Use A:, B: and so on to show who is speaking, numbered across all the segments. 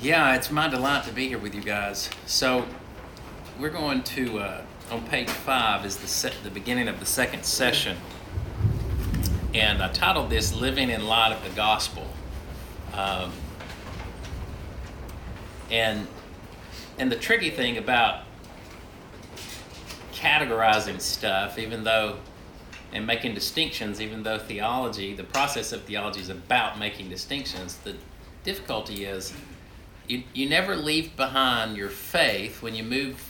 A: Yeah, it's my delight to be here with you guys. So, we're going to uh, on page five is the se- the beginning of the second session, and I titled this "Living in Light of the Gospel." Um, and and the tricky thing about categorizing stuff, even though and making distinctions, even though theology, the process of theology is about making distinctions, the difficulty is you, you never leave behind your faith when you move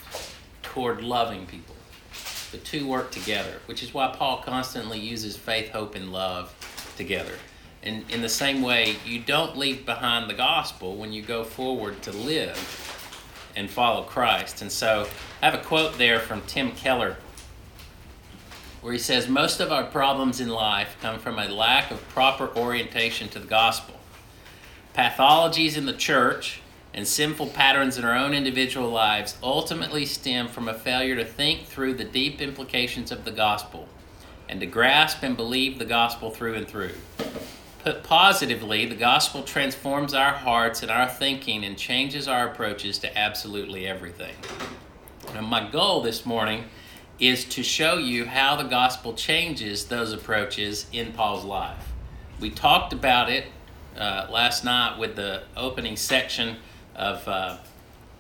A: toward loving people. The two work together, which is why Paul constantly uses faith, hope, and love together. And in the same way, you don't leave behind the gospel when you go forward to live and follow Christ. And so I have a quote there from Tim Keller where he says, Most of our problems in life come from a lack of proper orientation to the gospel. Pathologies in the church and sinful patterns in our own individual lives ultimately stem from a failure to think through the deep implications of the gospel and to grasp and believe the gospel through and through. Put positively, the gospel transforms our hearts and our thinking and changes our approaches to absolutely everything. And my goal this morning is to show you how the gospel changes those approaches in Paul's life. We talked about it uh, last night with the opening section of uh,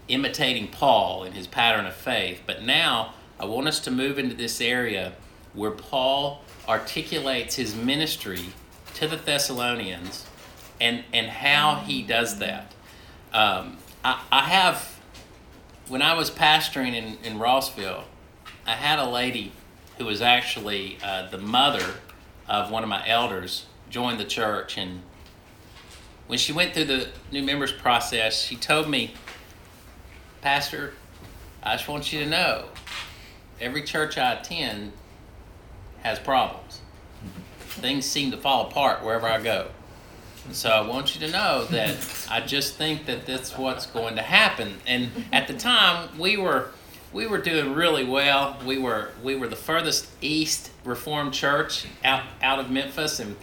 A: imitating Paul in his pattern of faith, but now I want us to move into this area where Paul articulates his ministry to the Thessalonians and, and how he does that. Um, I, I have, when I was pastoring in, in Rossville, I had a lady who was actually uh, the mother of one of my elders join the church, and when she went through the new members process, she told me, Pastor, I just want you to know, every church I attend has problems. Things seem to fall apart wherever I go. And So I want you to know that I just think that that's what's going to happen. And at the time, we were we were doing really well. We were we were the furthest east Reformed church out out of Memphis, and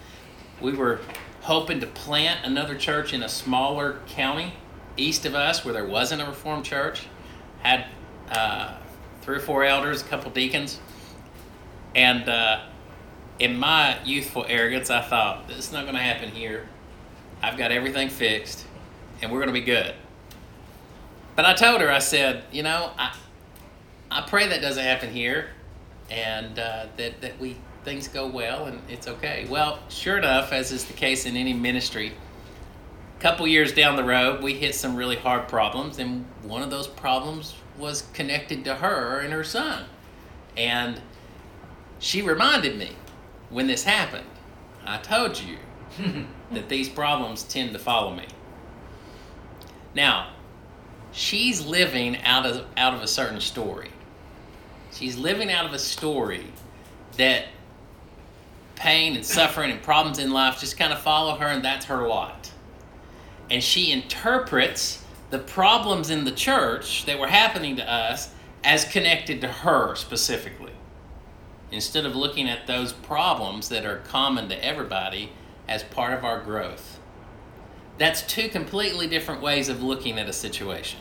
A: we were hoping to plant another church in a smaller county east of us where there wasn't a Reformed church. Had uh, three or four elders, a couple deacons, and uh, in my youthful arrogance, I thought this is not going to happen here. I've got everything fixed, and we're going to be good. But I told her, I said, you know, I, I pray that doesn't happen here, and uh, that that we things go well and it's okay. Well, sure enough, as is the case in any ministry, a couple years down the road, we hit some really hard problems, and one of those problems was connected to her and her son, and she reminded me when this happened. I told you that these problems tend to follow me. Now, she's living out of out of a certain story. She's living out of a story that pain and suffering and problems in life just kind of follow her, and that's her lot. And she interprets the problems in the church that were happening to us as connected to her specifically. Instead of looking at those problems that are common to everybody as part of our growth. That's two completely different ways of looking at a situation.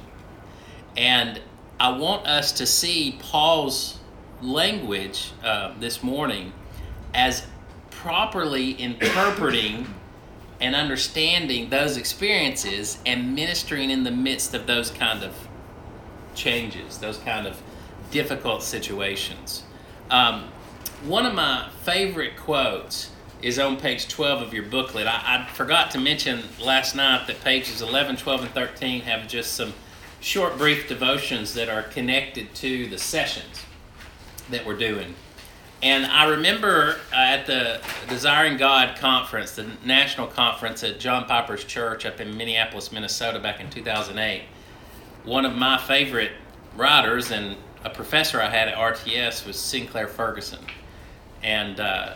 A: And I want us to see Paul's language uh, this morning as properly interpreting and understanding those experiences and ministering in the midst of those kind of changes, those kind of difficult situations. Um, one of my favorite quotes is on page 12 of your booklet. I, I forgot to mention last night that pages 11, 12, and 13 have just some short, brief devotions that are connected to the sessions that we're doing. And I remember uh, at the Desiring God conference, the national conference at John Piper's church up in Minneapolis, Minnesota back in 2008, one of my favorite writers and a professor I had at RTS was Sinclair Ferguson. And uh,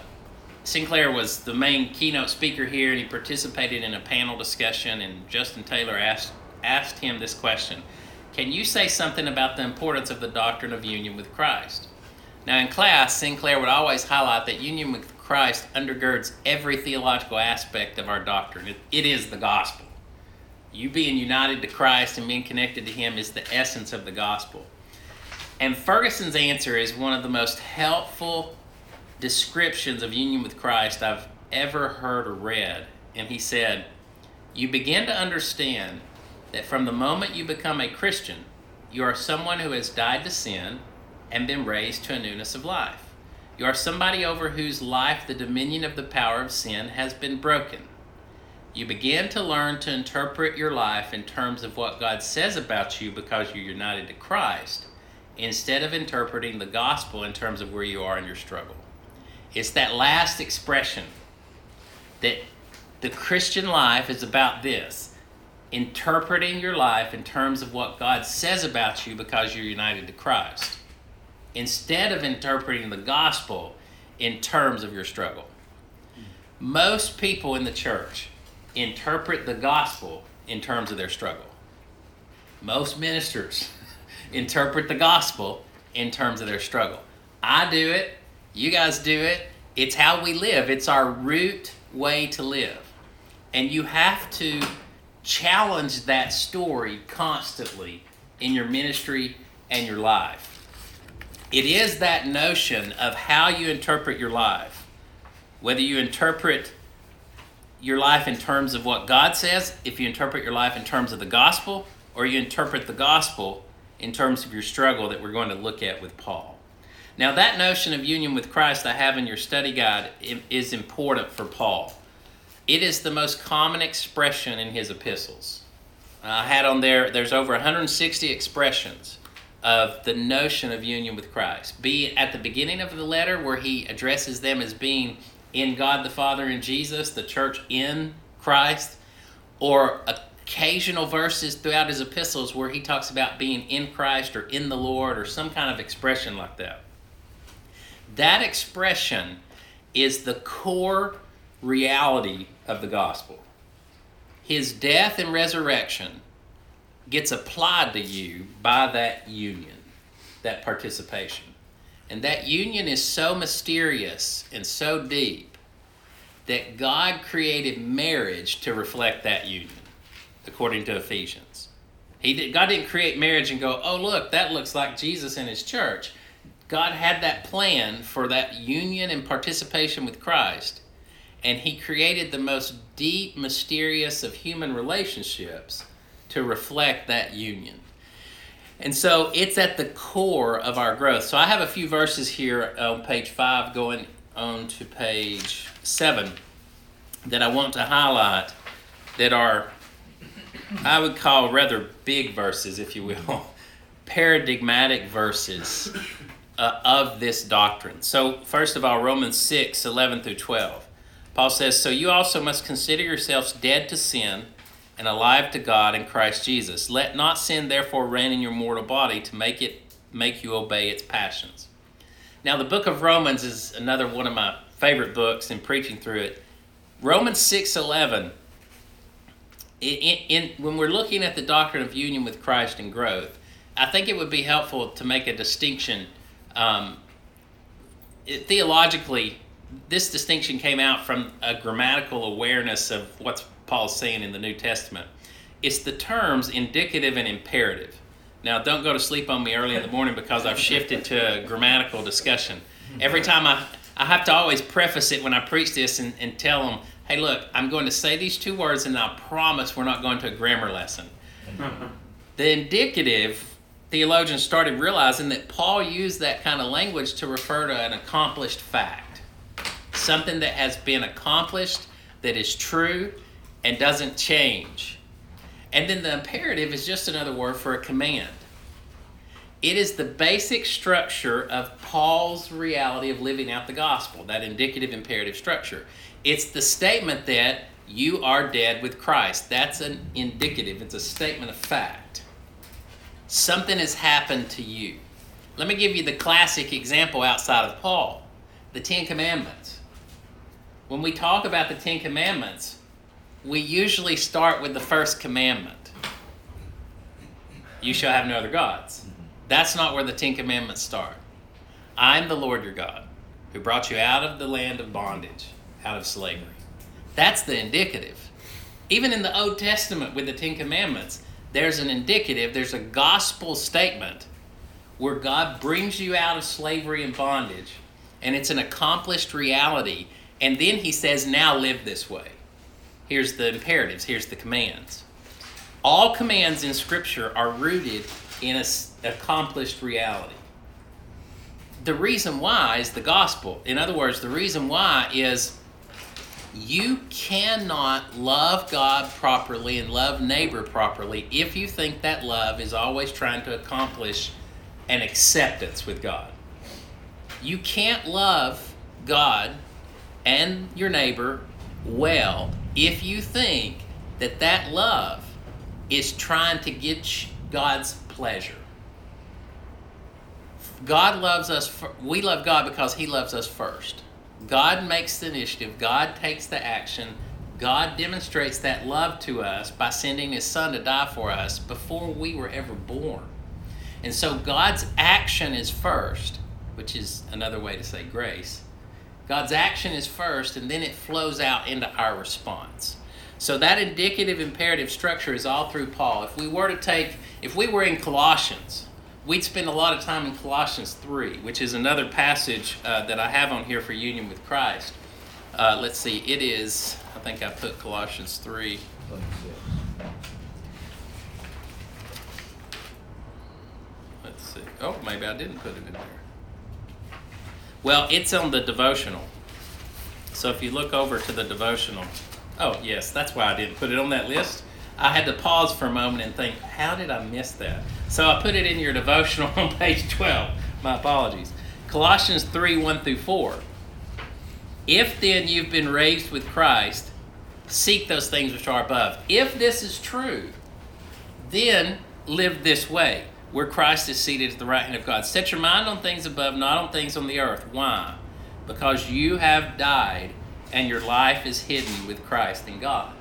A: Sinclair was the main keynote speaker here, and he participated in a panel discussion. And Justin Taylor asked asked him this question: Can you say something about the importance of the doctrine of union with Christ? Now, in class, Sinclair would always highlight that union with Christ undergirds every theological aspect of our doctrine. it, it is the gospel. You being united to Christ and being connected to Him is the essence of the gospel. And Ferguson's answer is one of the most helpful descriptions of union with Christ I've ever heard or read. And he said, You begin to understand that from the moment you become a Christian, you are someone who has died to sin and been raised to a newness of life. You are somebody over whose life the dominion of the power of sin has been broken. You begin to learn to interpret your life in terms of what God says about you because you're united to Christ, instead of interpreting the gospel in terms of where you are in your struggle. It's that last expression that the Christian life is about this interpreting your life in terms of what God says about you because you're united to Christ, instead of interpreting the gospel in terms of your struggle. Most people in the church interpret the gospel in terms of their struggle. Most ministers interpret the gospel in terms of their struggle. I do it, you guys do it. It's how we live, it's our root way to live. And you have to challenge that story constantly in your ministry and your life. It is that notion of how you interpret your life, whether you interpret your life in terms of what God says, if you interpret your life in terms of the gospel, or you interpret the gospel in terms of your struggle that we're going to look at with Paul. Now, that notion of union with Christ I have in your study guide is important for Paul. It is the most common expression in his epistles. I had on there, there's over 160 expressions of the notion of union with Christ. Be at the beginning of the letter where he addresses them as being in God the Father and Jesus, the church in Christ, or occasional verses throughout his epistles where he talks about being in Christ or in the Lord or some kind of expression like that. That expression is the core reality of the gospel. His death and resurrection gets applied to you by that union, that participation. And that union is so mysterious and so deep that God created marriage to reflect that union, according to Ephesians. He did, God didn't create marriage and go, oh, look, that looks like Jesus and his church. God had that plan for that union and participation with Christ, and He created the most deep, mysterious of human relationships to reflect that union. And so it's at the core of our growth. So I have a few verses here on page five going on to page seven that I want to highlight that are, I would call rather big verses, if you will, paradigmatic verses uh, of this doctrine. So, first of all, Romans 6 11 through 12. Paul says, So you also must consider yourselves dead to sin and alive to God in Christ Jesus. Let not sin therefore reign in your mortal body to make it make you obey its passions. Now the book of Romans is another one of my favorite books in preaching through it. Romans 6:11 in, in, when we're looking at the doctrine of union with Christ and growth, I think it would be helpful to make a distinction. Um, it, theologically, this distinction came out from a grammatical awareness of what's Paul's saying in the New Testament. It's the terms indicative and imperative. Now, don't go to sleep on me early in the morning because I've shifted to a grammatical discussion. Every time I, I have to always preface it when I preach this and, and tell them, hey, look, I'm going to say these two words and I promise we're not going to a grammar lesson. the indicative, theologians started realizing that Paul used that kind of language to refer to an accomplished fact, something that has been accomplished, that is true, and doesn't change. And then the imperative is just another word for a command. It is the basic structure of Paul's reality of living out the gospel, that indicative imperative structure. It's the statement that you are dead with Christ. That's an indicative, it's a statement of fact. Something has happened to you. Let me give you the classic example outside of Paul the Ten Commandments. When we talk about the Ten Commandments, we usually start with the first commandment you shall have no other gods. Mm-hmm. That's not where the Ten Commandments start. I'm the Lord your God who brought you out of the land of bondage, out of slavery. That's the indicative. Even in the Old Testament with the Ten Commandments, there's an indicative, there's a gospel statement where God brings you out of slavery and bondage, and it's an accomplished reality. And then he says, Now live this way. Here's the imperatives, here's the commands. All commands in Scripture are rooted in an accomplished reality. The reason why is the gospel. In other words, the reason why is you cannot love God properly and love neighbor properly if you think that love is always trying to accomplish an acceptance with God. You can't love God and your neighbor well if you think that that love is trying to get God's pleasure. God loves us, we love God because He loves us first. God makes the initiative, God takes the action, God demonstrates that love to us by sending His Son to die for us before we were ever born. And so God's action is first, which is another way to say grace. God's action is first, and then it flows out into our response. So that indicative imperative structure is all through Paul. If we were to take, if we were in Colossians, we'd spend a lot of time in Colossians 3, which is another passage uh, that I have on here for union with Christ. Uh, let's see, it is, I think I put Colossians 3. Let's see. Oh, maybe I didn't put it in there. Well, it's on the devotional. So if you look over to the devotional, oh, yes, that's why I didn't put it on that list. I had to pause for a moment and think, how did I miss that? So I put it in your devotional on page 12. My apologies. Colossians 3 1 through 4. If then you've been raised with Christ, seek those things which are above. If this is true, then live this way, where Christ is seated at the right hand of God. Set your mind on things above, not on things on the earth. Why? Because you have died and your life is hidden with Christ in God.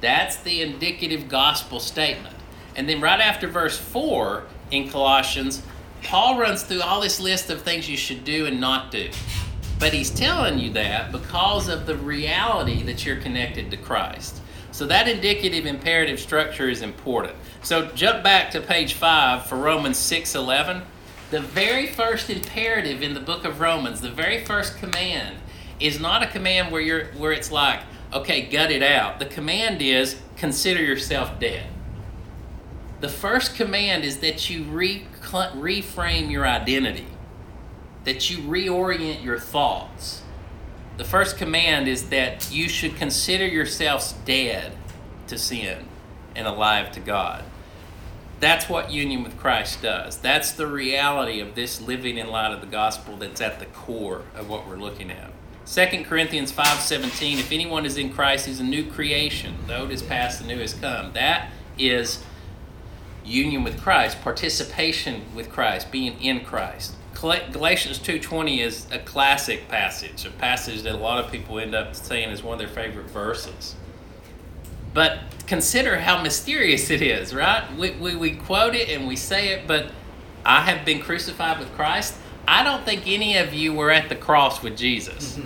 A: That's the indicative gospel statement. And then right after verse 4 in Colossians, Paul runs through all this list of things you should do and not do. But he's telling you that because of the reality that you're connected to Christ. So that indicative imperative structure is important. So jump back to page 5 for Romans 6:11. The very first imperative in the book of Romans, the very first command is not a command where you're where it's like okay, gut it out. The command is consider yourself dead. The first command is that you re- reframe your identity, that you reorient your thoughts. The first command is that you should consider yourselves dead to sin and alive to God. That's what union with Christ does. That's the reality of this living in light of the gospel that's at the core of what we're looking at. 2 Corinthians 5:17 If anyone is in Christ he's a new creation the old is past the new has come that is union with Christ participation with Christ being in Christ Galatians 2:20 is a classic passage a passage that a lot of people end up saying is one of their favorite verses but consider how mysterious it is right we, we, we quote it and we say it but I have been crucified with Christ I don't think any of you were at the cross with Jesus.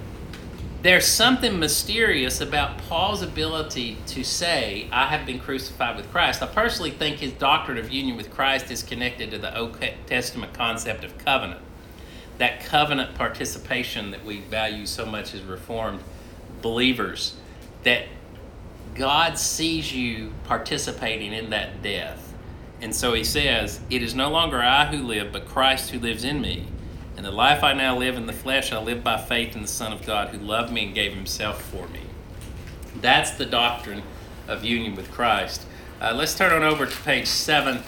A: There's something mysterious about Paul's ability to say, I have been crucified with Christ. I personally think his doctrine of union with Christ is connected to the Old Testament concept of covenant. That covenant participation that we value so much as Reformed believers, that God sees you participating in that death and so he says, It is no longer I who live, but Christ who lives in me. And the life I now live in the flesh, I live by faith in the Son of God who loved me and gave himself for me. That's the doctrine of union with Christ. Uh, let's turn on over to page 7.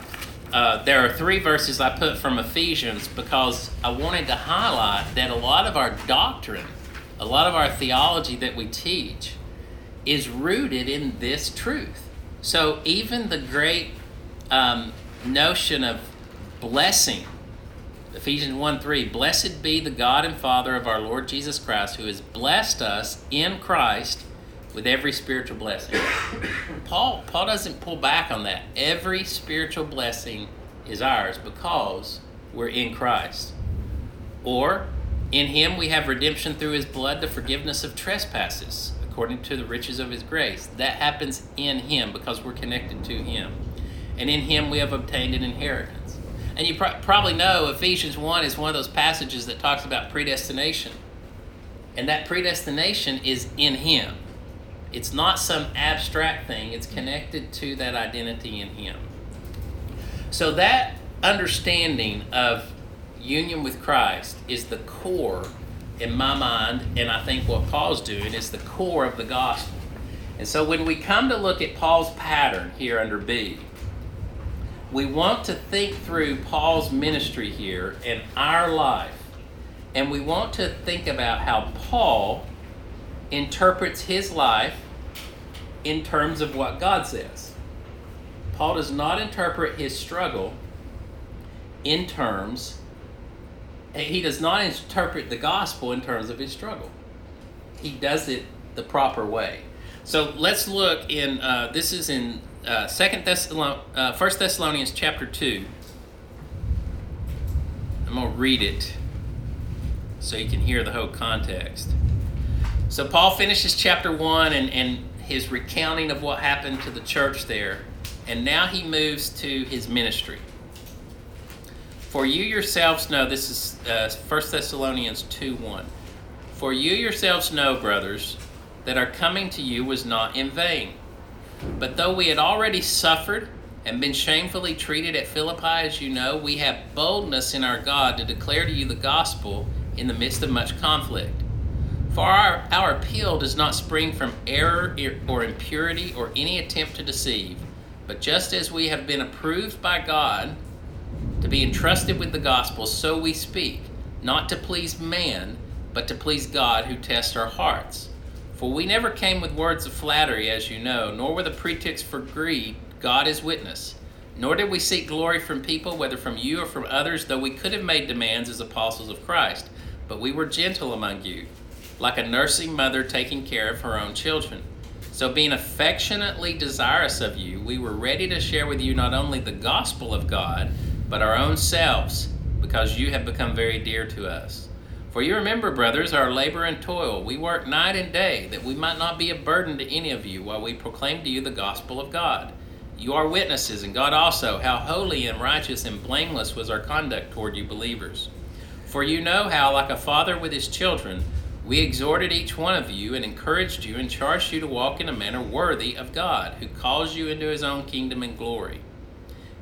A: Uh, there are three verses I put from Ephesians because I wanted to highlight that a lot of our doctrine, a lot of our theology that we teach, is rooted in this truth. So even the great um, notion of blessing. Ephesians 1 3 Blessed be the God and Father of our Lord Jesus Christ, who has blessed us in Christ with every spiritual blessing. Paul, Paul doesn't pull back on that. Every spiritual blessing is ours because we're in Christ. Or, in Him we have redemption through His blood, the forgiveness of trespasses according to the riches of his grace. That happens in him because we're connected to him. And in him we have obtained an inheritance. And you pro- probably know Ephesians 1 is one of those passages that talks about predestination. And that predestination is in him. It's not some abstract thing, it's connected to that identity in him. So that understanding of union with Christ is the core in my mind, and I think what Paul's doing is the core of the gospel. And so when we come to look at Paul's pattern here under B, we want to think through Paul's ministry here in our life. And we want to think about how Paul interprets his life in terms of what God says. Paul does not interpret his struggle in terms he does not interpret the gospel in terms of his struggle. He does it the proper way. So let's look in. Uh, this is in uh, Second Thessalon, uh, First Thessalonians chapter two. I'm gonna read it so you can hear the whole context. So Paul finishes chapter one and, and his recounting of what happened to the church there, and now he moves to his ministry. For you yourselves know, this is uh, 1 Thessalonians 2 1. For you yourselves know, brothers, that our coming to you was not in vain. But though we had already suffered and been shamefully treated at Philippi, as you know, we have boldness in our God to declare to you the gospel in the midst of much conflict. For our, our appeal does not spring from error or impurity or any attempt to deceive, but just as we have been approved by God to be entrusted with the gospel, so we speak, not to please man, but to please God who tests our hearts. For we never came with words of flattery, as you know, nor with a pretext for greed, God is witness. Nor did we seek glory from people, whether from you or from others, though we could have made demands as apostles of Christ. But we were gentle among you, like a nursing mother taking care of her own children. So, being affectionately desirous of you, we were ready to share with you not only the gospel of God, but our own selves, because you have become very dear to us. For you remember, brothers, our labor and toil. We work night and day, that we might not be a burden to any of you while we proclaim to you the gospel of God. You are witnesses, and God also, how holy and righteous and blameless was our conduct toward you believers. For you know how, like a father with his children, we exhorted each one of you and encouraged you and charged you to walk in a manner worthy of God, who calls you into his own kingdom and glory.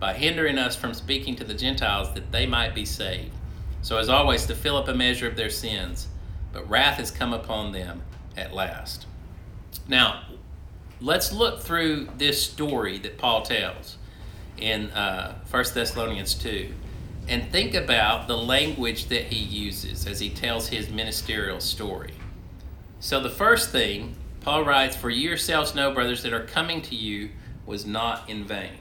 A: by hindering us from speaking to the Gentiles that they might be saved. So, as always, to fill up a measure of their sins. But wrath has come upon them at last. Now, let's look through this story that Paul tells in uh, 1 Thessalonians 2 and think about the language that he uses as he tells his ministerial story. So, the first thing, Paul writes, For you yourselves know, brothers, that our coming to you was not in vain.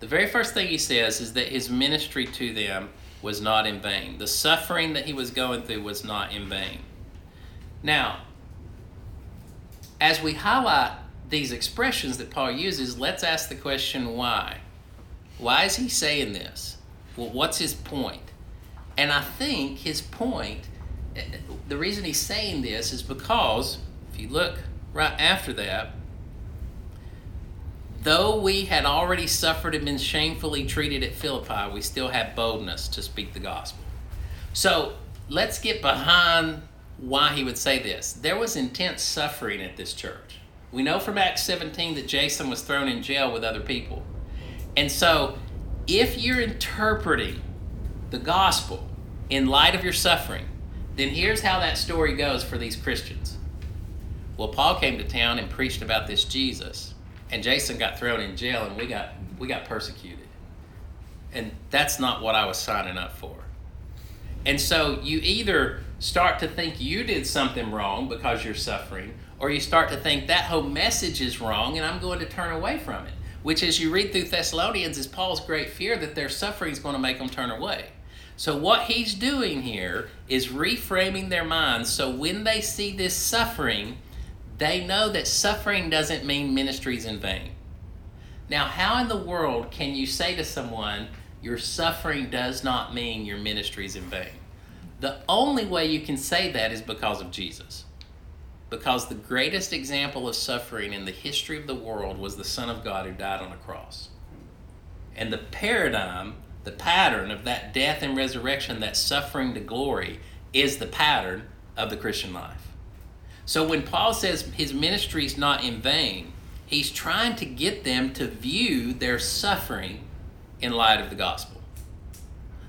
A: The very first thing he says is that his ministry to them was not in vain. The suffering that he was going through was not in vain. Now, as we highlight these expressions that Paul uses, let's ask the question why? Why is he saying this? Well, what's his point? And I think his point, eh, eh, the reason he's saying this is because, if you look right after that, Though we had already suffered and been shamefully treated at Philippi, we still had boldness to speak the gospel. So let's get behind why he would say this. There was intense suffering at this church. We know from Acts 17 that Jason was thrown in jail with other people. And so if you're interpreting the gospel in light of your suffering, then here's how that story goes for these Christians. Well, Paul came to town and preached about this Jesus and Jason got thrown in jail and we got we got persecuted. And that's not what I was signing up for. And so you either start to think you did something wrong because you're suffering, or you start to think that whole message is wrong and I'm going to turn away from it. Which, as you read through Thessalonians, is Paul's great fear that their suffering is going to make them turn away. So, what he's doing here is reframing their minds so when they see this suffering, they know that suffering doesn't mean ministries in vain. Now, how in the world can you say to someone, your suffering does not mean your ministry is in vain? The only way you can say that is because of Jesus. Because the greatest example of suffering in the history of the world was the Son of God who died on a cross. And the paradigm, the pattern of that death and resurrection, that suffering to glory, is the pattern of the Christian life. So when Paul says his ministry is not in vain, he's trying to get them to view their suffering in light of the gospel.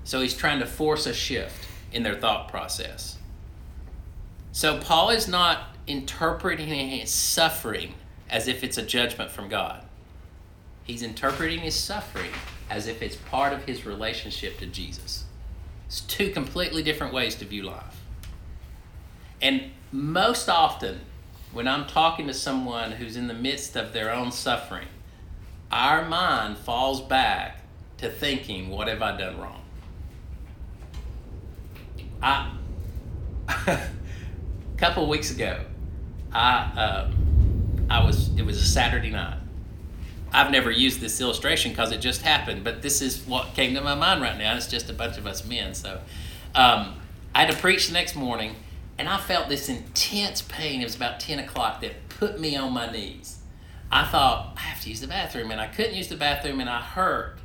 A: So he's trying to force a shift in their thought process. So Paul is not interpreting his suffering as if it's a judgment from God. He's interpreting his suffering as if it's part of his relationship to Jesus. It's two completely different ways to view life. And most often, when I'm talking to someone who's in the midst of their own suffering, our mind falls back to thinking, What have I done wrong? I, a couple weeks ago, I, uh, I was, it was a Saturday night. I've never used this illustration because it just happened, but this is what came to my mind right now. It's just a bunch of us men. So um, I had to preach the next morning and I felt this intense pain. It was about 10 o'clock that put me on my knees. I thought, I have to use the bathroom, and I couldn't use the bathroom, and I hurt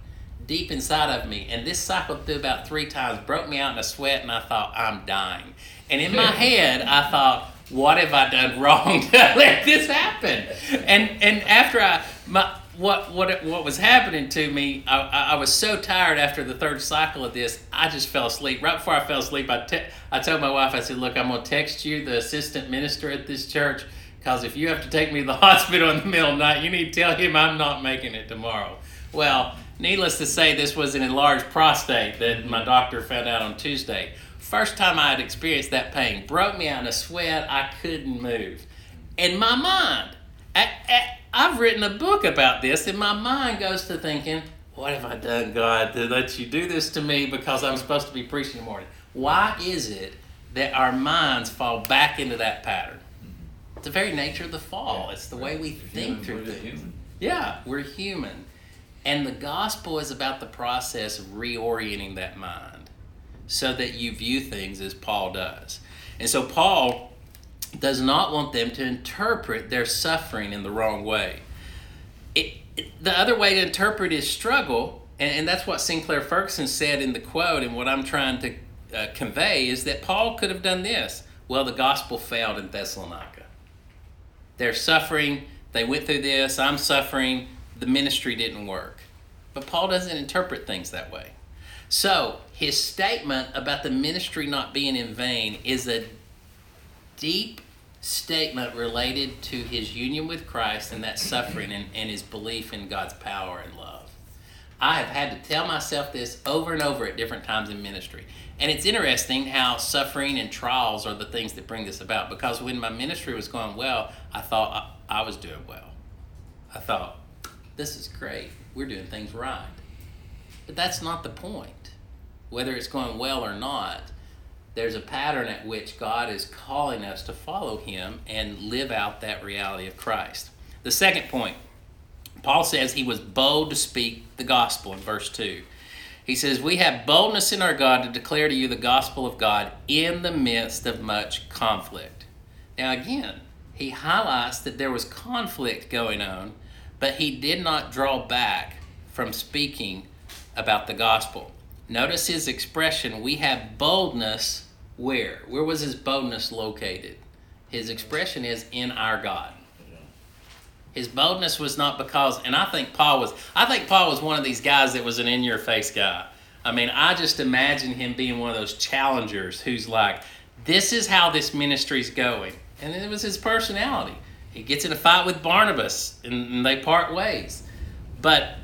A: deep inside of me. And this cycled through about three times, broke me out in a sweat, and I thought, I'm dying. And in my head, I thought, what have I done wrong to let this happen? And and after I my what what what was happening to me, I, I was so tired after the third cycle of this, I just fell asleep. Right before I fell asleep, I, te- I told my wife, I said, "Look, I'm gonna text you, the assistant minister at this church, because if you have to take me to the hospital in the middle of the night, you need to tell him I'm not making it tomorrow." Well, needless to say, this was an enlarged prostate that my doctor found out on Tuesday. First time I had experienced that pain, broke me out in a sweat. I couldn't move. In my mind, I, I, I've written a book about this, and my mind goes to thinking, what have I done, God, to let you do this to me because I'm supposed to be preaching in the morning? Why is it that our minds fall back into that pattern? It's the very nature of the fall. It's the way we think through things. Yeah, we're human. And the gospel is about the process of reorienting that mind so that you view things as Paul does. And so Paul does not want them to interpret their suffering in the wrong way. It, it, the other way to interpret is struggle, and, and, that's what Sinclair Ferguson said in the quote, and what I'm trying to uh, convey is that Paul could have done this. Well, the gospel failed in Thessalonica. They're suffering, they went through this, I'm suffering, the ministry didn't work. But Paul doesn't interpret things that way. So, his statement about the ministry not being in vain is a deep statement related to his union with Christ and that suffering and, and his belief in God's power and love. I have had to tell myself this over and over at different times in ministry. And it's interesting how suffering and trials are the things that bring this about because when my ministry was going well, I thought I, I was doing well. I thought, this is great. We're doing things right. But that's not the point. Whether it's going well or not, there's a pattern at which God is calling us to follow Him and live out that reality of Christ. The second point, Paul says he was bold to speak the gospel in verse 2. He says, We have boldness in our God to declare to you the gospel of God in the midst of much conflict. Now, again, he highlights that there was conflict going on, but he did not draw back from speaking about the gospel. Notice his expression, we have boldness where? Where was his boldness located? His expression is in our God. His boldness was not because, and I think Paul was, I think Paul was one of these guys that was an in your face guy. I mean, I just imagine him being one of those challengers who's like, this is how this ministry's going. And it was his personality. He gets in a fight with Barnabas and they part ways. But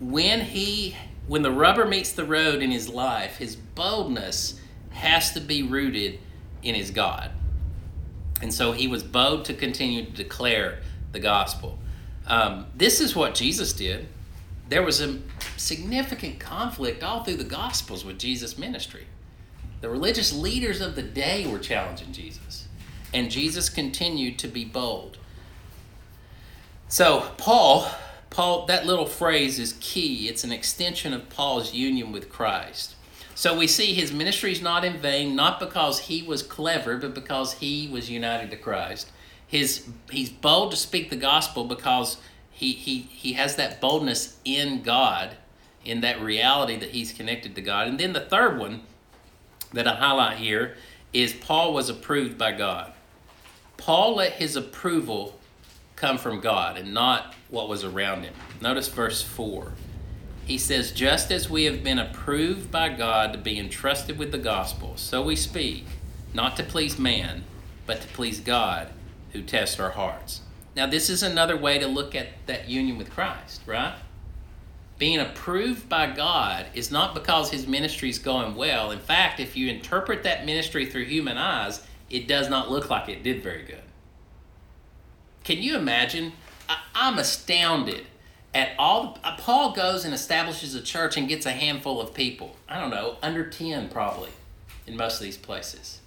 A: when he, when the rubber meets the road in his life, his boldness has to be rooted in his God. And so he was bold to continue to declare the gospel. Um, this is what Jesus did. There was a significant conflict all through the gospels with Jesus' ministry. The religious leaders of the day were challenging Jesus, and Jesus continued to be bold. So, Paul, Paul, that little phrase is key. It's an extension of Paul's union with Christ. So we see his ministry is not in vain, not because he was clever, but because he was united to Christ. His he's bold to speak the gospel because he he he has that boldness in God, in that reality that he's connected to God. And then the third one that I highlight here is Paul was approved by God. Paul let his approval come from God and not what was around him. Notice verse 4. He says, Just as we have been approved by God to be entrusted with the gospel, so we speak, not to please man, but to please God who tests our hearts. Now, this is another way to look at that union with Christ, right? Being approved by God is not because his ministry is going well. In fact, if you interpret that ministry through human eyes, it does not look like it did very good. Can you imagine? I, am astounded at all. Uh, Paul goes and establishes a church and gets a handful of people. I don't know, under 10 probably in most of these places.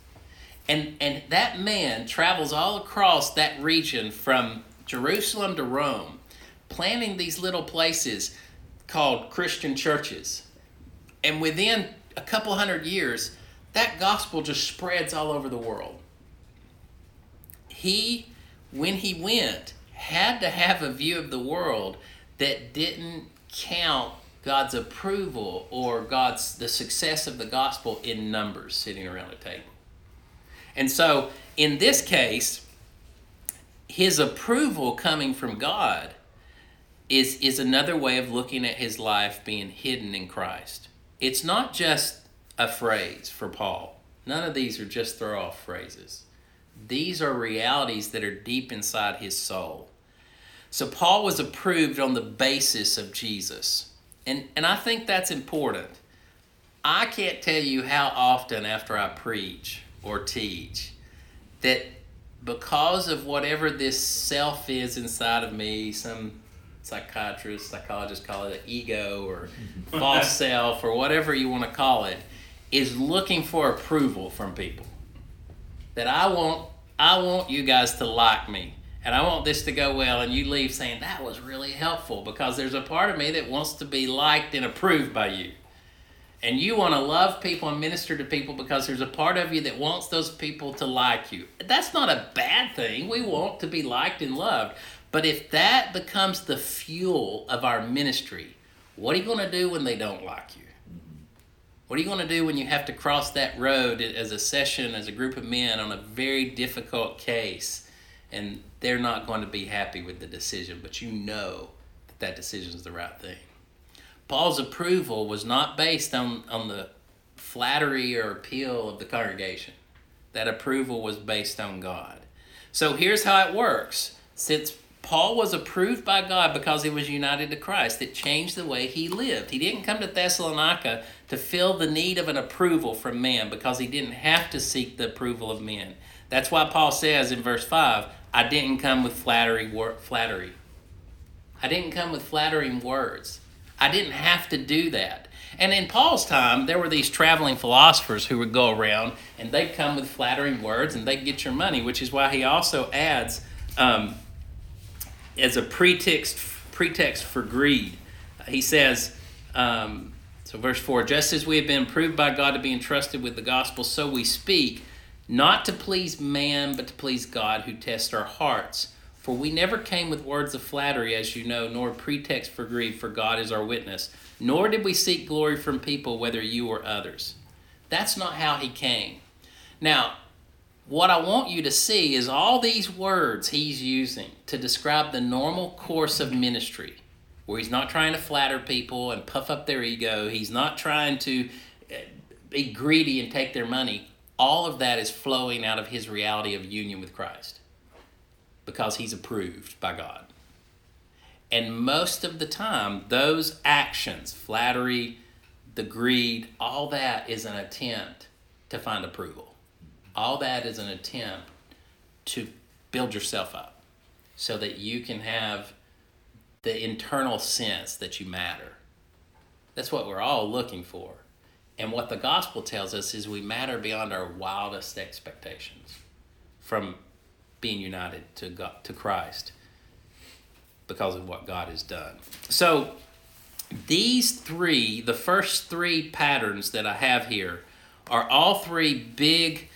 A: And, and that man travels all across that region from Jerusalem to Rome, planning these little places called Christian churches. And within a couple hundred years, that gospel just spreads all over the world. He, when he went, had to have a view of the world that didn't count God's approval or God's the success of the gospel in numbers sitting around a table. And so in this case, his approval coming from God is, is another way of looking at his life being hidden in Christ. It's not just a phrase for Paul. None of these are just throw off phrases. These are realities that are deep inside his soul. So Paul was approved on the basis of Jesus. And, and I think that's important. I can't tell you how often after I preach or teach that because of whatever this self is inside of me, some psychiatrists, psychologists call it an ego or false self or whatever you want to call it, is looking for approval from people. That I want I want you guys to like me and I want this to go well and you leave saying that was really helpful because there's a part of me that wants to be liked and approved by you. And you want to love people and minister to people because there's a part of you that wants those people to like you. That's not a bad thing. We want to be liked and loved. But if that becomes the fuel of our ministry, what are you going to do when they don't like you? What are you going to do when you have to cross that road as a session, as a group of men on a very difficult case, and they're not going to be happy with the decision, but you know that that decision is the right thing? Paul's approval was not based on, on the flattery or appeal of the congregation. That approval was based on God. So here's how it works. Since Paul was approved by God because he was united to Christ. It changed the way he lived. He didn't come to Thessalonica to fill the need of an approval from man because he didn't have to seek the approval of men. That's why Paul says in verse 5, I didn't come with flattery flattery. I didn't come with flattering words. I didn't have to do that. And in Paul's time, there were these traveling philosophers who would go around and they'd come with flattering words and they'd get your money, which is why he also adds um, as a pretext pretext for greed. He says, um, so verse four: just as we have been proved by God to be entrusted with the gospel, so we speak, not to please man, but to please God, who tests our hearts. For we never came with words of flattery, as you know, nor pretext for greed, for God is our witness. Nor did we seek glory from people, whether you or others. That's not how he came. Now, what I want you to see is all these words he's using to describe the normal course of ministry, where he's not trying to flatter people and puff up their ego, he's not trying to eh, be greedy and take their money. All of that is flowing out of his reality of union with Christ because he's approved by God. And most of the time, those actions, flattery, the greed, all that is an attempt to find approval. All that is an attempt to build yourself up so that you can have the internal sense that you matter. That's what we're all looking for. And what the gospel tells us is we matter beyond our wildest expectations from being united to God, to Christ because of what God has done. So these three, the first three patterns that I have here are all three big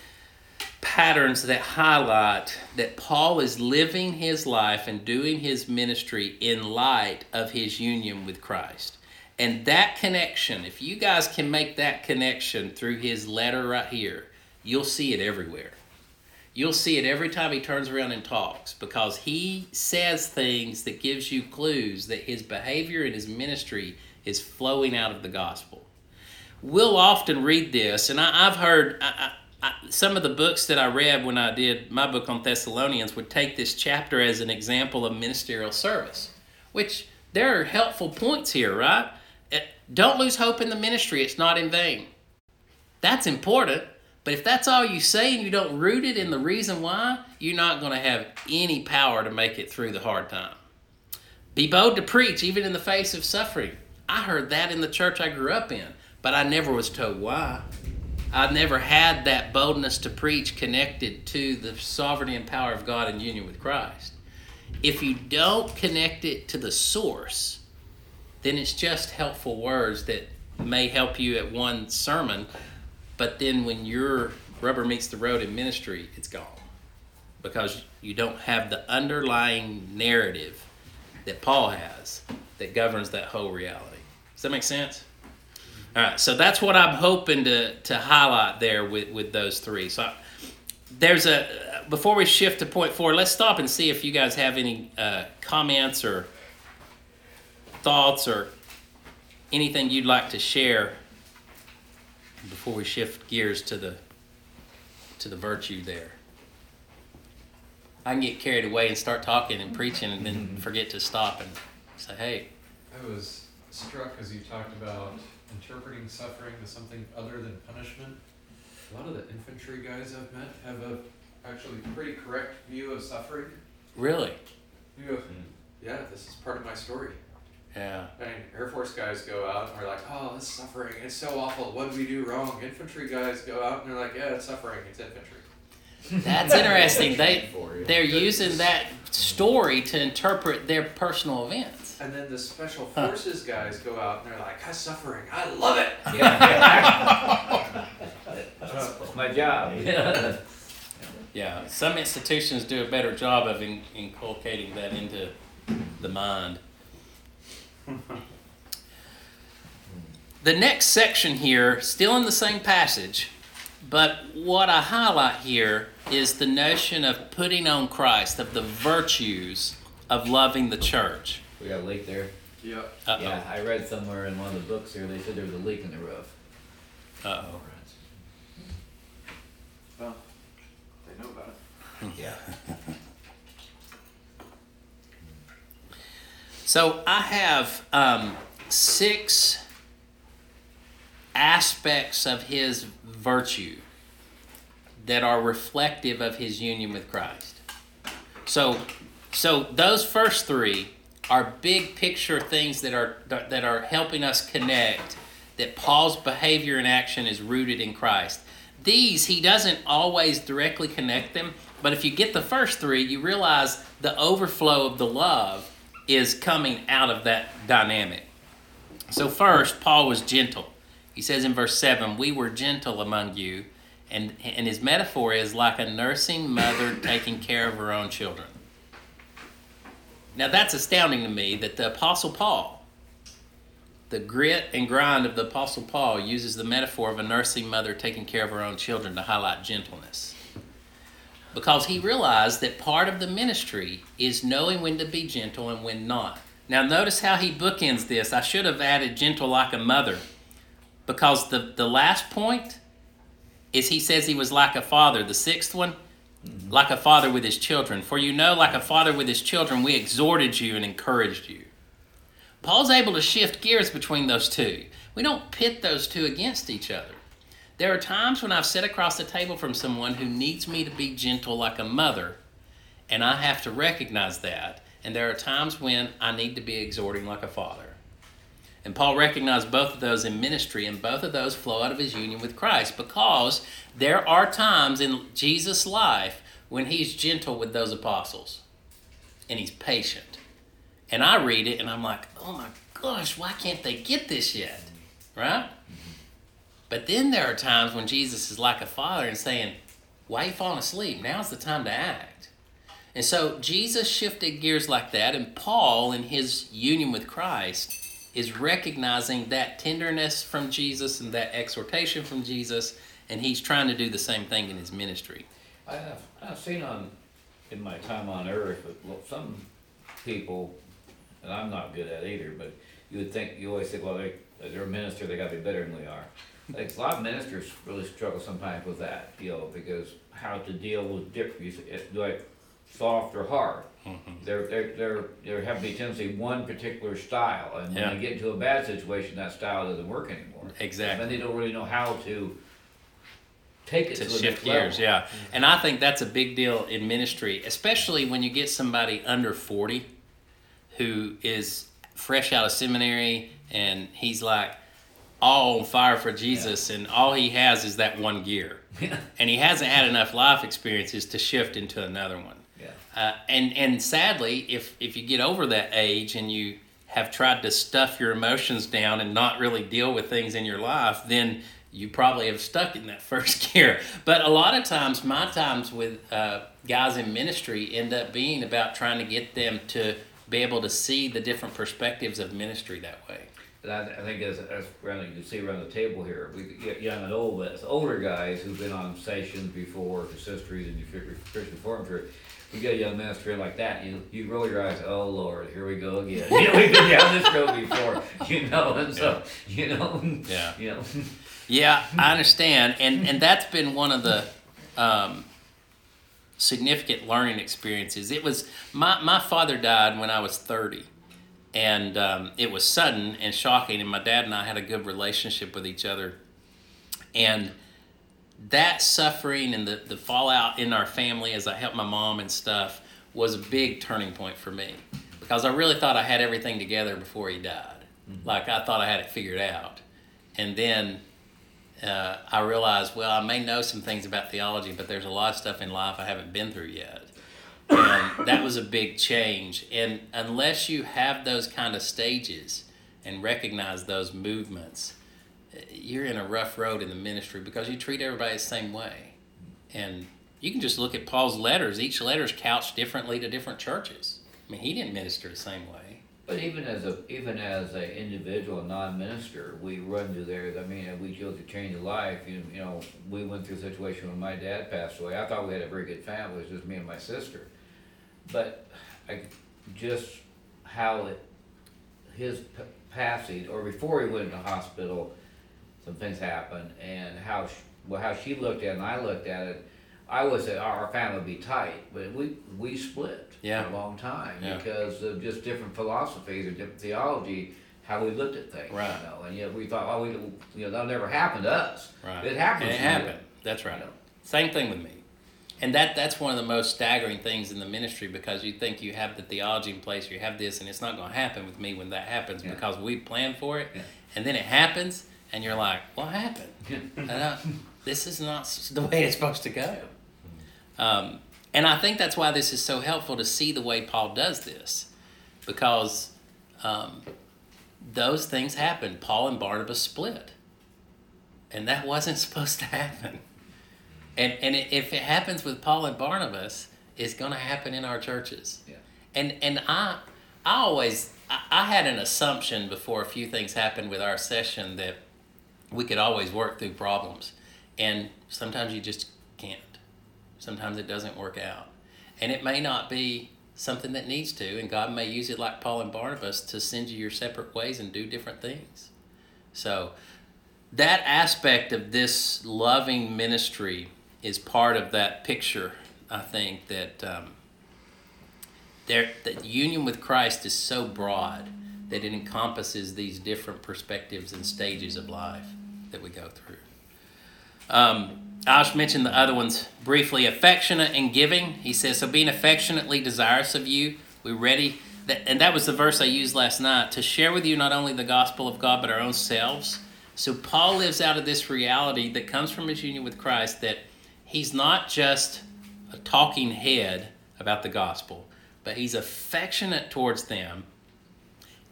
A: patterns that highlight that Paul is living his life and doing his ministry in light of his union with Christ. And that connection, if you guys can make that connection through his letter right here, you'll see it everywhere. You'll see it every time he turns around and talks because he says things that gives you clues that his behavior and his ministry is flowing out of the gospel. We'll often read this, and I, have heard I, I, some of the books that I read when I did my book on Thessalonians would take this chapter as an example of ministerial service, which there are helpful points here, right? Don't lose hope in the ministry, it's not in vain. That's important. But if that's all you say and you don't root it in the reason why, you're not going to have any power to make it through the hard time. Be bold to preach, even in the face of suffering. I heard that in the church I grew up in, but I never was told why. I never had that boldness to preach connected to the sovereignty and power of God in union with Christ. If you don't connect it to the source, then it's just helpful words that may help you at one sermon, but then when your rubber meets the road in ministry, it's gone because you don't have the underlying narrative that Paul has that governs that whole reality. Does that make sense? All right, so that's what I'm hoping to, to highlight there with, with those three. So there's a before we shift to point four, let's stop and see if you guys have any uh, comments or thoughts or anything you'd like to share before we shift gears to the to the virtue there. I can get carried away and start talking and preaching and then mm-hmm. forget to stop and say, hey.
B: I was struck as you talked about interpreting suffering as something other than punishment. A lot of the infantry guys I've met have a actually pretty correct view of suffering.
A: Really?
B: You go, hmm. yeah, this is part of my story.
A: Yeah.
B: I mean, Air Force guys go out and are like, oh, this suffering, it's so awful. What did we do wrong? Infantry guys go out and they're like, yeah, it's suffering, it's infantry.
A: That's interesting. They they're using that story to interpret their personal events.
B: And then the special forces huh. guys go out and they're like, "I'm suffering. I love it." Yeah.
C: That's my job.
A: Yeah. yeah. Some institutions do a better job of in, inculcating that into the mind. The next section here, still in the same passage, but what I highlight here is the notion of putting on Christ, of the virtues of loving the church.
C: We got a leak there.
B: Yeah.
C: Uh-oh. Yeah, I read somewhere in one of the books here, they said there was a leak in the roof.
A: Uh oh.
B: Well, they know about it.
C: yeah.
A: So I have um, six aspects of his virtue that are reflective of his union with Christ. So, so those first three are big picture things that are that are helping us connect that Paul's behavior and action is rooted in Christ. These he doesn't always directly connect them, but if you get the first three, you realize the overflow of the love is coming out of that dynamic. So, first, Paul was gentle. He says in verse 7, We were gentle among you. And, and his metaphor is like a nursing mother taking care of her own children. Now, that's astounding to me that the Apostle Paul, the grit and grind of the Apostle Paul, uses the metaphor of a nursing mother taking care of her own children to highlight gentleness because he realized that part of the ministry is knowing when to be gentle and when not. Now, notice how he bookends this. I should have added gentle like a mother because the, the last point is he says he was like a father. The sixth one, mm-hmm. like a father with his children. For you know, like a father with his children, we exhorted you and encouraged you. Paul's able to shift gears between those two. We don't pit those two against each other. There are times when I've sat across the table from someone who needs me to be gentle like a mother, And I have to recognize that. And there are times when I need to be exhorting like a father. And Paul recognized both of those in ministry, and both of those flow out of his union with Christ because there are times in Jesus' life when he's gentle with those apostles and he's patient. And I read it and I'm like, oh my gosh, why can't they get this yet? Right? But then there are times when Jesus is like a father and saying, why are you falling asleep? Now's the time to act. And so Jesus shifted gears like that, and Paul, in his union with Christ, is recognizing that tenderness from Jesus and that exhortation from Jesus, and he's trying to do the same thing in his ministry.
C: I have, I've seen on, in my time on earth, but some people, and I'm not good at either, but you would think, you always think, well, they, they're a minister, they gotta be better than we are. Like, a lot of ministers really struggle sometimes with that, you know, because how to deal with different, like, soft or hard. Mm-hmm. They're, they're, they're, there have to be tendency one particular style, and when
A: Yeah.
C: they get into a bad situation, that style doesn't work anymore.
A: Exactly.
C: Then they don't really know how to take it
A: to
C: to the
A: shift
C: next level.
A: gears, yeah. Mm-hmm. And I think that's a big deal in ministry, especially when you get somebody under 40 who is fresh out of seminary and he's like all on fire for Jesus and all he has is that one gear.
C: Yeah.
A: And he hasn't had enough life experiences to shift into another one.
C: Yeah.
A: Uh, and and sadly, if if you get over that age and you have tried to stuff your emotions down and not really deal with things in your life, then you probably have stuck in that first gear. But a lot of times, my times with uh, guys in ministry end up being about trying to get them to be able to see the different perspectives of ministry that way.
C: But I, I think as, as around, you can see around the table here, we get young and old, but it's older guys who've been on stations before, consistories and Christian Reformed Church. We get a young minister like that, you, you roll your eyes, oh Lord, here we go again. You know, we've been down this road before, you know, and so, you know,
A: Yeah.
C: you know.
A: Yeah, I understand, and and that's been one of the um, significant learning experiences. It was my my father died when I was thirty, and um, it was sudden and shocking. And my dad and I had a good relationship with each other, and that suffering and the the fallout in our family as I helped my mom and stuff was a big turning point for me because I really thought I had everything together before he died. Like I thought I had it figured out, and then uh, I realized, well, I may know some things about theology, but there's a lot of stuff in life I haven't been through yet. And that was a big change. And unless you have those kind of stages and recognize those movements, you're in a rough road in the ministry because you treat everybody the same way. And you can just look at Paul's letters. Each letter is couched differently to different churches. I mean, he didn't minister the same way.
C: But even as a, even as an individual, a non-minister, we run through there, I mean, we chose to change a life, you, you know, we went through a situation when my dad passed away, I thought we had a very good family, it was just me and my sister. But I, just how it, his p- passing, or before he went into hospital, some things happened, and how, sh- well, how she looked at it and I looked at it, I was, at our family would be tight, but we, we split
A: Yeah.
C: for a long time
A: Yeah.
C: because of just different philosophies or different theology, how we looked at things,
A: Right.
C: you know, and yet we thought, oh, we, you know, that'll never happen to us.
A: Right.
C: It happens.
A: And it
C: to you.
A: happened. That's right.
C: You know.
A: Same thing with me. And that that's one of the most staggering things in the ministry because you think you have the theology in place, you have this, and it's not going to happen with me when that happens
C: Yeah.
A: because we planned for it,
C: Yeah.
A: and then it happens, and you're like, "What happened? And, uh, this is not the way it's supposed to go." Um, and I think that's why this is so helpful to see the way Paul does this, because um, those things happened. Paul and Barnabas split, and that wasn't supposed to happen. And and it, if it happens with Paul and Barnabas, it's going to happen in our churches.
C: Yeah.
A: And and I I always I, I had an assumption before a few things happened with our session that we could always work through problems, and sometimes you just can't. Sometimes it doesn't work out, and it may not be something that needs to, and God may use it like Paul and Barnabas to send you your separate ways and do different things. So that aspect of this loving ministry is part of that picture. I think that um, there that union with Christ is so broad that it encompasses these different perspectives and stages of life that we go through. Um, I'll just mention the other ones briefly. Affectionate and giving. He says, so being affectionately desirous of you, we're ready. That, and that was the verse I used last night to share with you not only the gospel of God, but our own selves. So Paul lives out of this reality that comes from his union with Christ that he's not just a talking head about the gospel, but he's affectionate towards them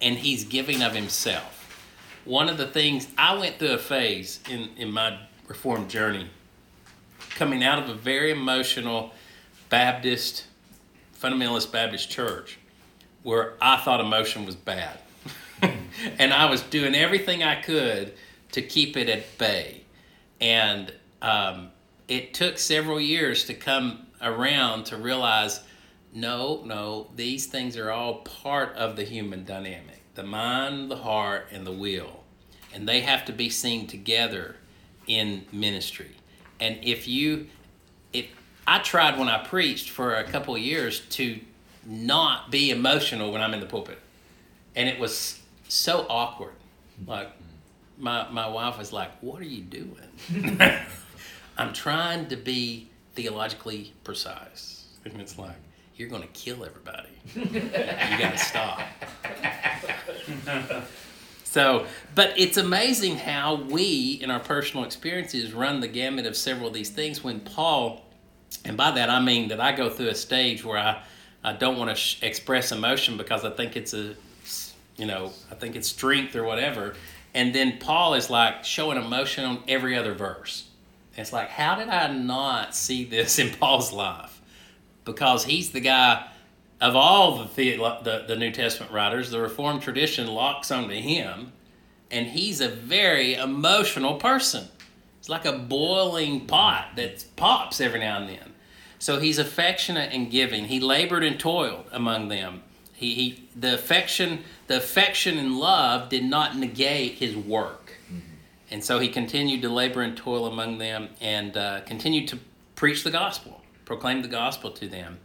A: and he's giving of himself. One of the things I went through a phase in, in my reformed journey coming out of a very emotional Baptist, fundamentalist Baptist church where I thought emotion was bad. and I was doing everything I could to keep it at bay. And um, it took several years to come around to realize no, no, these things are all part of the human dynamic the mind, the heart, and the will. And they have to be seen together in ministry. And if you, if I tried when I preached for a couple of years to not be emotional when I'm in the pulpit, and it was so awkward. Like my my wife was like, "What are you doing?" I'm trying to be theologically precise, and it's like you're going to kill everybody. you got to stop. So, but it's amazing how we, in our personal experiences, run the gamut of several of these things. When Paul, and by that I mean that I go through a stage where I, I don't want to sh- express emotion because I think it's a, you know, I think it's strength or whatever. And then Paul is like showing emotion on every other verse. It's like, how did I not see this in Paul's life? Because he's the guy of all the, the, the, New Testament writers, the Reformed tradition locks onto him, and he's a very emotional person. It's like a boiling pot that pops every now and then. So he's affectionate and giving. He labored and toiled among them. He, he the affection the affection and love did not negate his work, mm-hmm. and so he continued to labor and toil among them and uh, continued to preach the gospel, proclaim the gospel to them,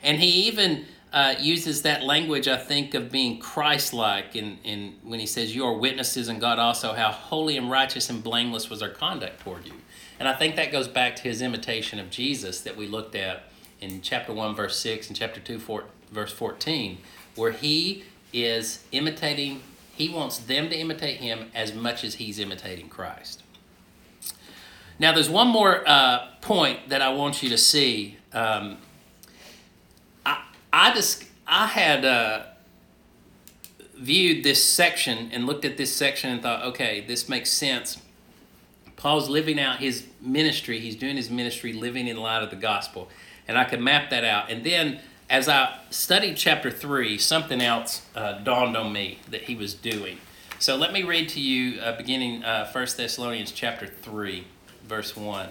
A: and he even uh, uses that language, I think, of being Christ-like, in, in when he says, "You are witnesses, and God also, how holy and righteous and blameless was our conduct toward you." And I think that goes back to his imitation of Jesus that we looked at in chapter one, verse six, and chapter two, four, verse fourteen, where he is imitating. He wants them to imitate him as much as he's imitating Christ. Now, there's one more uh, point that I want you to see. Um, I just I had uh, viewed this section and looked at this section and thought, okay, this makes sense. Paul's living out his ministry. He's doing his ministry, living in light of the gospel, and I could map that out. And then, as I studied chapter three, something else uh, dawned on me that he was doing. So let me read to you, uh, beginning uh, First Thessalonians chapter three, verse one.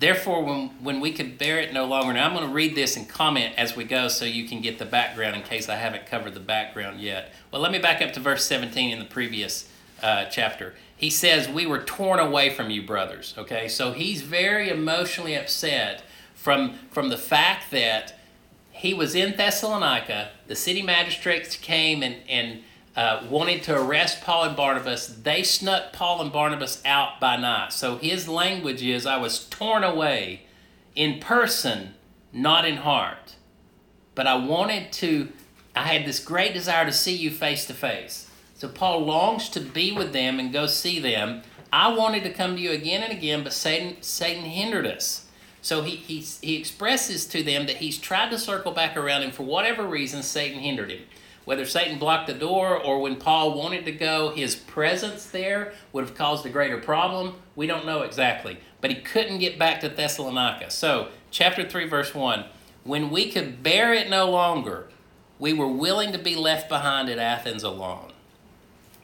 A: Therefore, when, when we could bear it no longer, now I'm going to read this and comment as we go so you can get the background in case I haven't covered the background yet. Well, let me back up to verse 17 in the previous uh, chapter. He says, We were torn away from you, brothers. Okay, so he's very emotionally upset from, from the fact that he was in Thessalonica, the city magistrates came and, and uh, wanted to arrest Paul and Barnabas, they snuck Paul and Barnabas out by night. So his language is I was torn away in person, not in heart. But I wanted to, I had this great desire to see you face to face. So Paul longs to be with them and go see them. I wanted to come to you again and again, but Satan, Satan hindered us. So he, he, he expresses to them that he's tried to circle back around, and for whatever reason, Satan hindered him. Whether Satan blocked the door or when Paul wanted to go, his presence there would have caused a greater problem. We don't know exactly. But he couldn't get back to Thessalonica. So, chapter 3, verse 1 When we could bear it no longer, we were willing to be left behind at Athens alone.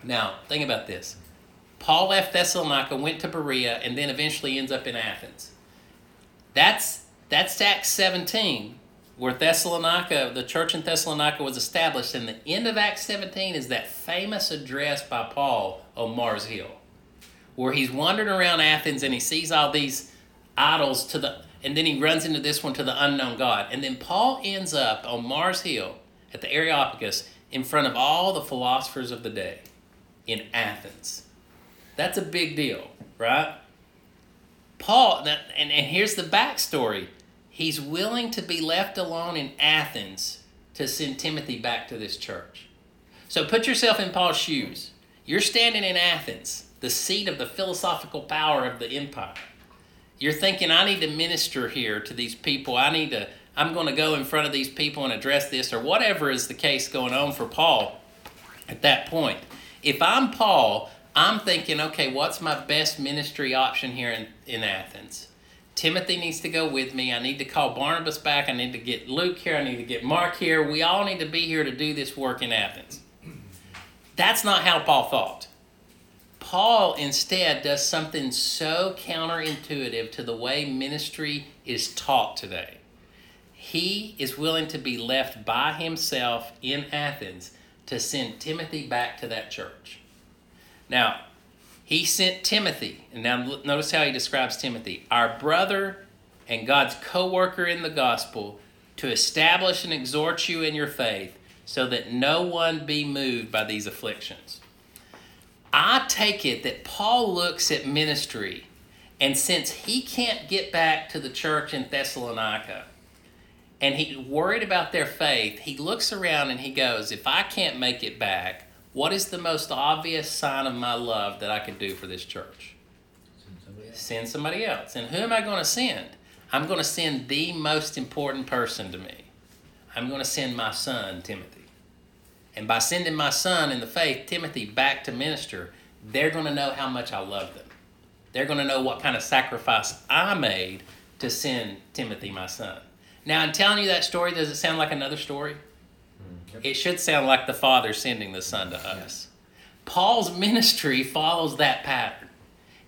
A: Now, think about this. Paul left Thessalonica, went to Berea, and then eventually ends up in Athens. That's that's Acts 17 where Thessalonica, the church in Thessalonica was established, and the end of Acts 17 is that famous address by Paul on Mars Hill, where he's wandering around Athens and he sees all these idols to the, and then he runs into this one to the unknown God. And then Paul ends up on Mars Hill at the Areopagus in front of all the philosophers of the day in Athens. That's a big deal, right? Paul, and, and here's the backstory he's willing to be left alone in Athens to send Timothy back to this church. So put yourself in Paul's shoes. You're standing in Athens, the seat of the philosophical power of the empire. You're thinking, I need to minister here to these people. I need to, I'm going to go in front of these people and address this, or whatever is the case going on for Paul at that point. If I'm Paul, I'm thinking, okay, what's my best ministry option here in, in Athens? Timothy needs to go with me. I need to call Barnabas back. I need to get Luke here. I need to get Mark here. We all need to be here to do this work in Athens. That's not how Paul thought. Paul instead does something so counterintuitive to the way ministry is taught today. He is willing to be left by himself in Athens to send Timothy back to that church. Now, he sent Timothy, and now notice how he describes Timothy, our brother and God's co worker in the gospel, to establish and exhort you in your faith, so that no one be moved by these afflictions. I take it that Paul looks at ministry, and since he can't get back to the church in Thessalonica, and he's worried about their faith, he looks around and he goes, If I can't make it back, what is the most obvious sign of my love that I can do for this church? Send somebody else. Send somebody else. And who am I going to send? I'm going to send the most important person to me. I'm going to send my son, Timothy. And by sending my son in the faith, Timothy, back to minister, they're going to know how much I love them. They're going to know what kind of sacrifice I made to send Timothy, my son. Now, in telling you that story, does it sound like another story? Mm-hmm. It should sound like the Father sending the Son to us. Paul's ministry follows that pattern.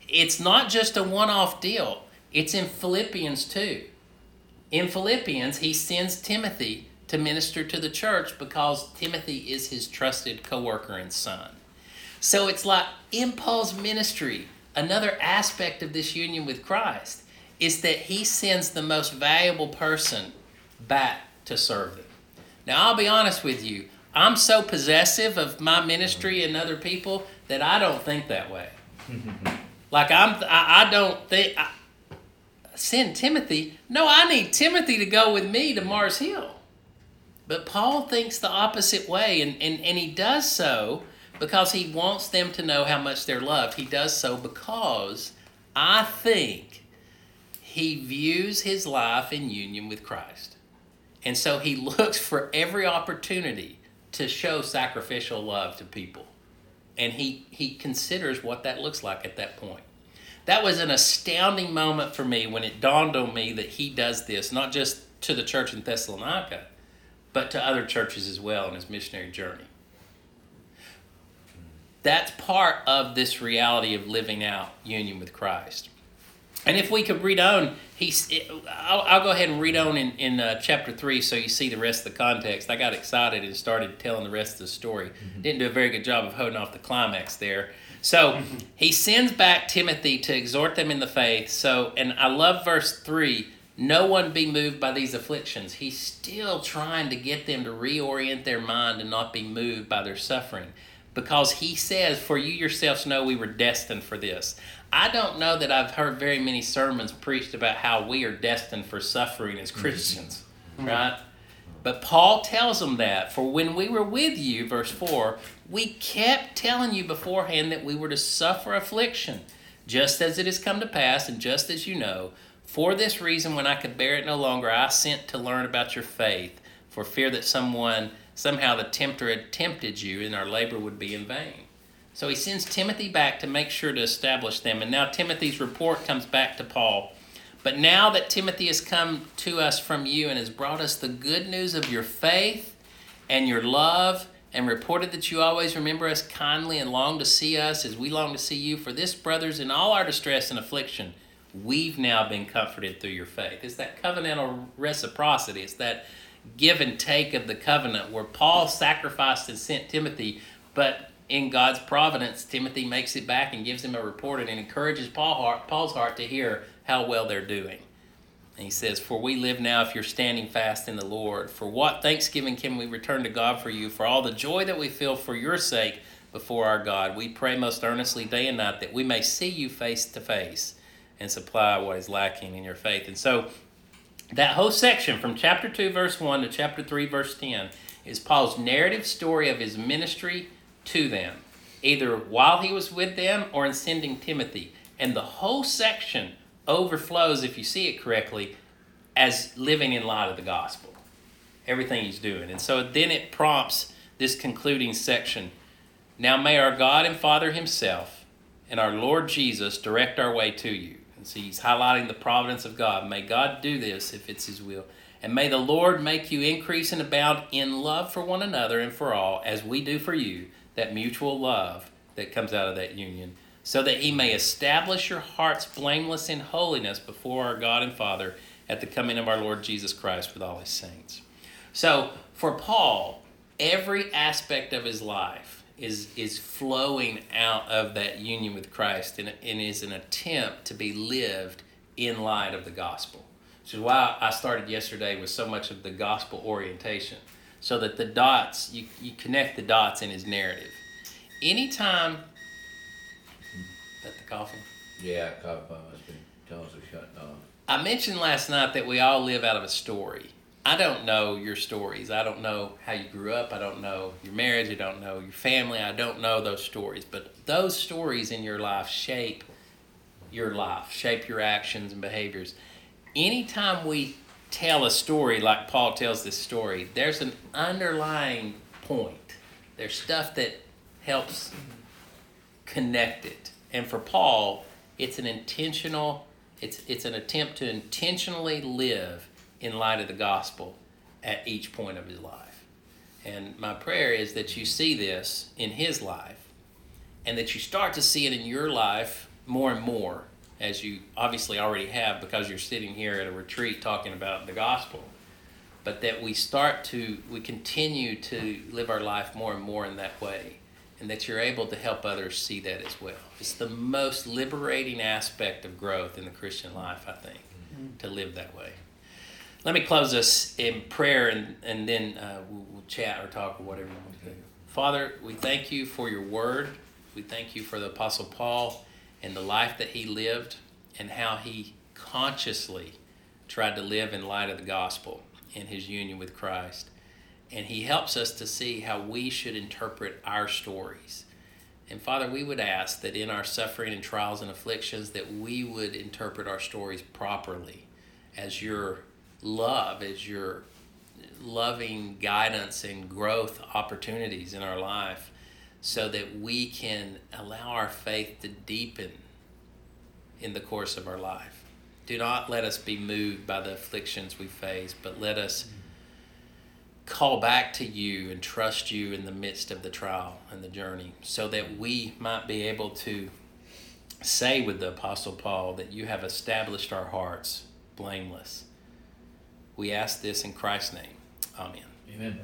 A: It's not just a one off deal, it's in Philippians too. In Philippians, he sends Timothy to minister to the church because Timothy is his trusted co worker and son. So it's like in Paul's ministry, another aspect of this union with Christ is that he sends the most valuable person back to serve them. Now, I'll be honest with you, I'm so possessive of my ministry and other people that I don't think that way. like I'm, I, I don't think. I, send Timothy. No, I need Timothy to go with me to Mars Hill. But Paul thinks the opposite way, and, and, and he does so because he wants them to know how much they're loved. He does so because I think he views his life in union with Christ. And so he looks for every opportunity to show sacrificial love to people. And he, he considers what that looks like at that point. That was an astounding moment for me when it dawned on me that he does this, not just to the church in Thessalonica, but to other churches as well in his missionary journey. That's part of this reality of living out union with Christ. And if we could read on, he's, I'll, I'll go ahead and read on in, in uh, chapter 3 so you see the rest of the context. I got excited and started telling the rest of the story. Mm-hmm. Didn't do a very good job of holding off the climax there. So mm-hmm. he sends back Timothy to exhort them in the faith. So, and I love verse 3 no one be moved by these afflictions. He's still trying to get them to reorient their mind and not be moved by their suffering. Because he says, For you yourselves know we were destined for this. I don't know that I've heard very many sermons preached about how we are destined for suffering as Christians, mm-hmm. right? But Paul tells them that. For when we were with you, verse 4, we kept telling you beforehand that we were to suffer affliction, just as it has come to pass, and just as you know. For this reason, when I could bear it no longer, I sent to learn about your faith, for fear that someone, somehow the tempter had tempted you, and our labor would be in vain. So he sends Timothy back to make sure to establish them. And now Timothy's report comes back to Paul. But now that Timothy has come to us from you and has brought us the good news of your faith and your love, and reported that you always remember us kindly and long to see us as we long to see you, for this, brothers, in all our distress and affliction, we've now been comforted through your faith. It's that covenantal reciprocity. It's that give and take of the covenant where Paul sacrificed and sent Timothy, but in God's providence, Timothy makes it back and gives him a report and encourages Paul heart, Paul's heart to hear how well they're doing. And he says, For we live now if you're standing fast in the Lord. For what thanksgiving can we return to God for you? For all the joy that we feel for your sake before our God. We pray most earnestly day and night that we may see you face to face and supply what is lacking in your faith. And so, that whole section from chapter 2, verse 1 to chapter 3, verse 10 is Paul's narrative story of his ministry to them, either while he was with them or in sending Timothy. And the whole section overflows, if you see it correctly, as living in light of the gospel. Everything he's doing. And so then it prompts this concluding section. Now may our God and Father Himself and our Lord Jesus direct our way to you. And see, he's highlighting the providence of God. May God do this if it's His will. And may the Lord make you increase and abound in love for one another and for all, as we do for you, that mutual love that comes out of that union, so that He may establish your hearts blameless in holiness before our God and Father at the coming of our Lord Jesus Christ with all His saints. So, for Paul, every aspect of his life is is flowing out of that union with Christ and, and is an attempt to be lived in light of the gospel. Which is why I started yesterday with so much of the gospel orientation. So that the dots, you, you connect the dots in his narrative. Anytime that the coffee.
C: Yeah, cop must be telling us to shut down.
A: I mentioned last night that we all live out of a story. I don't know your stories. I don't know how you grew up. I don't know your marriage. I don't know your family. I don't know those stories. But those stories in your life shape your life, shape your actions and behaviors. Anytime we tell a story like Paul tells this story, there's an underlying point. There's stuff that helps connect it. And for Paul, it's an intentional, it's, it's an attempt to intentionally live in light of the gospel at each point of his life. And my prayer is that you see this in his life and that you start to see it in your life more and more, as you obviously already have because you're sitting here at a retreat talking about the gospel. But that we start to, we continue to live our life more and more in that way, and that you're able to help others see that as well. It's the most liberating aspect of growth in the Christian life, I think, mm-hmm. to live that way. Let me close us in prayer and, and then uh, we'll, we'll chat or talk or whatever you want to do. Father, we thank you for your word. We thank you for the Apostle Paul and the life that he lived and how he consciously tried to live in light of the gospel in his union with Christ. And he helps us to see how we should interpret our stories. And Father, we would ask that in our suffering and trials and afflictions that we would interpret our stories properly as your love, as your loving guidance and growth opportunities in our life so that we can allow our faith to deepen in the course of our life. Do not let us be moved by the afflictions we face, but let us call back to you and trust you in the midst of the trial and the journey so that we might be able to say with the Apostle Paul that you have established our hearts blameless. We ask this in Christ's name.
C: Amen.
B: Amen.